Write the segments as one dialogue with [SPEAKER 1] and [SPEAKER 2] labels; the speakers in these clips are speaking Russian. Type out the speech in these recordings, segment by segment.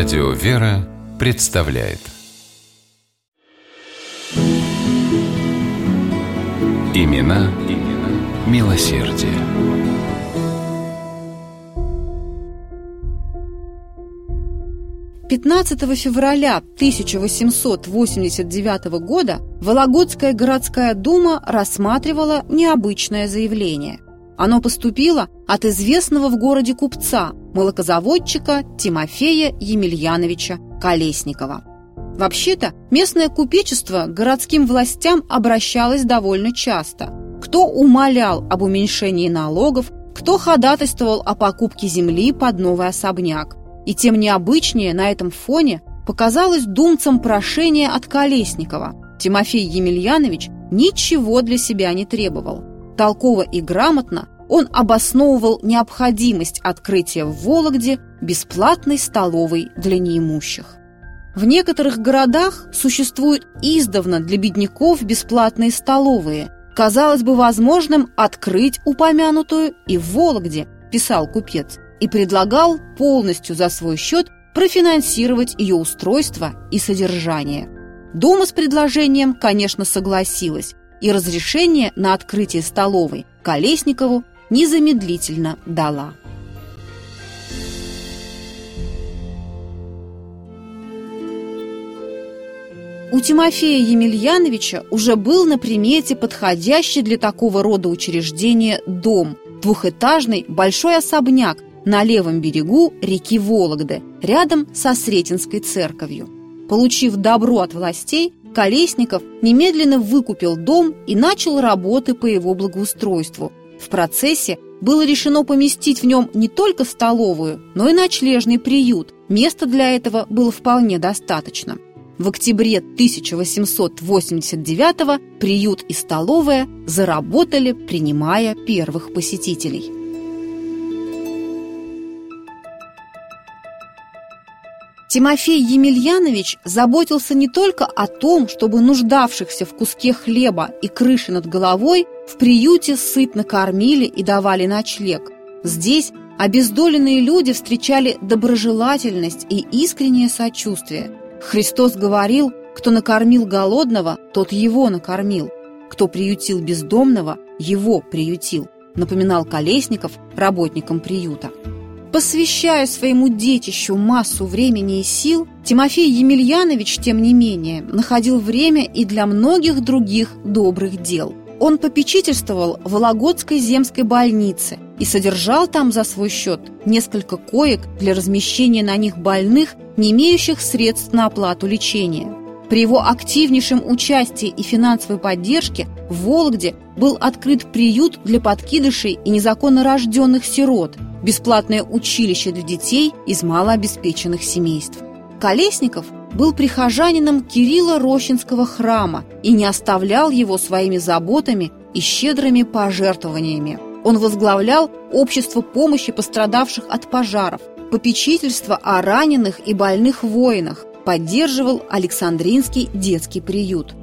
[SPEAKER 1] Радио «Вера» представляет Имена, имена милосердие.
[SPEAKER 2] Пятнадцатого февраля 1889 года Вологодская городская дума рассматривала необычное заявление. Оно поступило от известного в городе купца, молокозаводчика Тимофея Емельяновича Колесникова. Вообще-то, местное купечество к городским властям обращалось довольно часто. Кто умолял об уменьшении налогов, кто ходатайствовал о покупке земли под новый особняк. И тем необычнее на этом фоне показалось думцам прошение от Колесникова. Тимофей Емельянович ничего для себя не требовал. Толково и грамотно он обосновывал необходимость открытия в Вологде бесплатной столовой для неимущих. В некоторых городах существуют издавна для бедняков бесплатные столовые. Казалось бы возможным открыть упомянутую и в Вологде, писал купец, и предлагал полностью за свой счет профинансировать ее устройство и содержание. Дума с предложением, конечно, согласилась, и разрешение на открытие столовой Колесникову незамедлительно дала. У Тимофея Емельяновича уже был на примете подходящий для такого рода учреждения дом, двухэтажный большой особняк на левом берегу реки Вологды, рядом со Сретенской церковью. Получив добро от властей, Колесников немедленно выкупил дом и начал работы по его благоустройству, в процессе было решено поместить в нем не только столовую, но и ночлежный приют. Места для этого было вполне достаточно. В октябре 1889 приют и столовая заработали, принимая первых посетителей. Тимофей Емельянович заботился не только о том, чтобы нуждавшихся в куске хлеба и крыши над головой в приюте сытно кормили и давали ночлег. Здесь обездоленные люди встречали доброжелательность и искреннее сочувствие. Христос говорил, кто накормил голодного, тот его накормил, кто приютил бездомного, его приютил, напоминал Колесников работникам приюта. Посвящая своему детищу массу времени и сил, Тимофей Емельянович, тем не менее, находил время и для многих других добрых дел. Он попечительствовал в Вологодской земской больнице и содержал там за свой счет несколько коек для размещения на них больных, не имеющих средств на оплату лечения. При его активнейшем участии и финансовой поддержке в Вологде был открыт приют для подкидышей и незаконно рожденных сирот – бесплатное училище для детей из малообеспеченных семейств. Колесников был прихожанином Кирилла Рощинского храма и не оставлял его своими заботами и щедрыми пожертвованиями. Он возглавлял общество помощи пострадавших от пожаров, попечительство о раненых и больных воинах, поддерживал Александринский детский приют.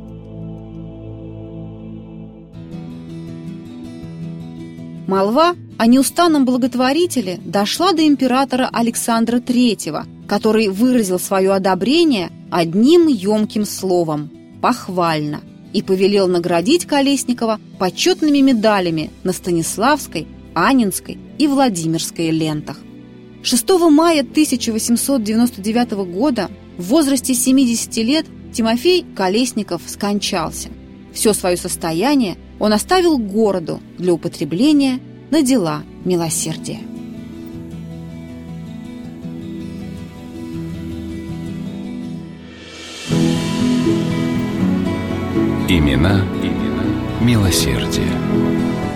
[SPEAKER 2] Молва о неустанном благотворителе дошла до императора Александра III, который выразил свое одобрение одним емким словом – похвально, и повелел наградить Колесникова почетными медалями на Станиславской, Анинской и Владимирской лентах. 6 мая 1899 года в возрасте 70 лет Тимофей Колесников скончался. Все свое состояние он оставил городу для употребления на дела милосердия.
[SPEAKER 1] Имена, имена милосердия.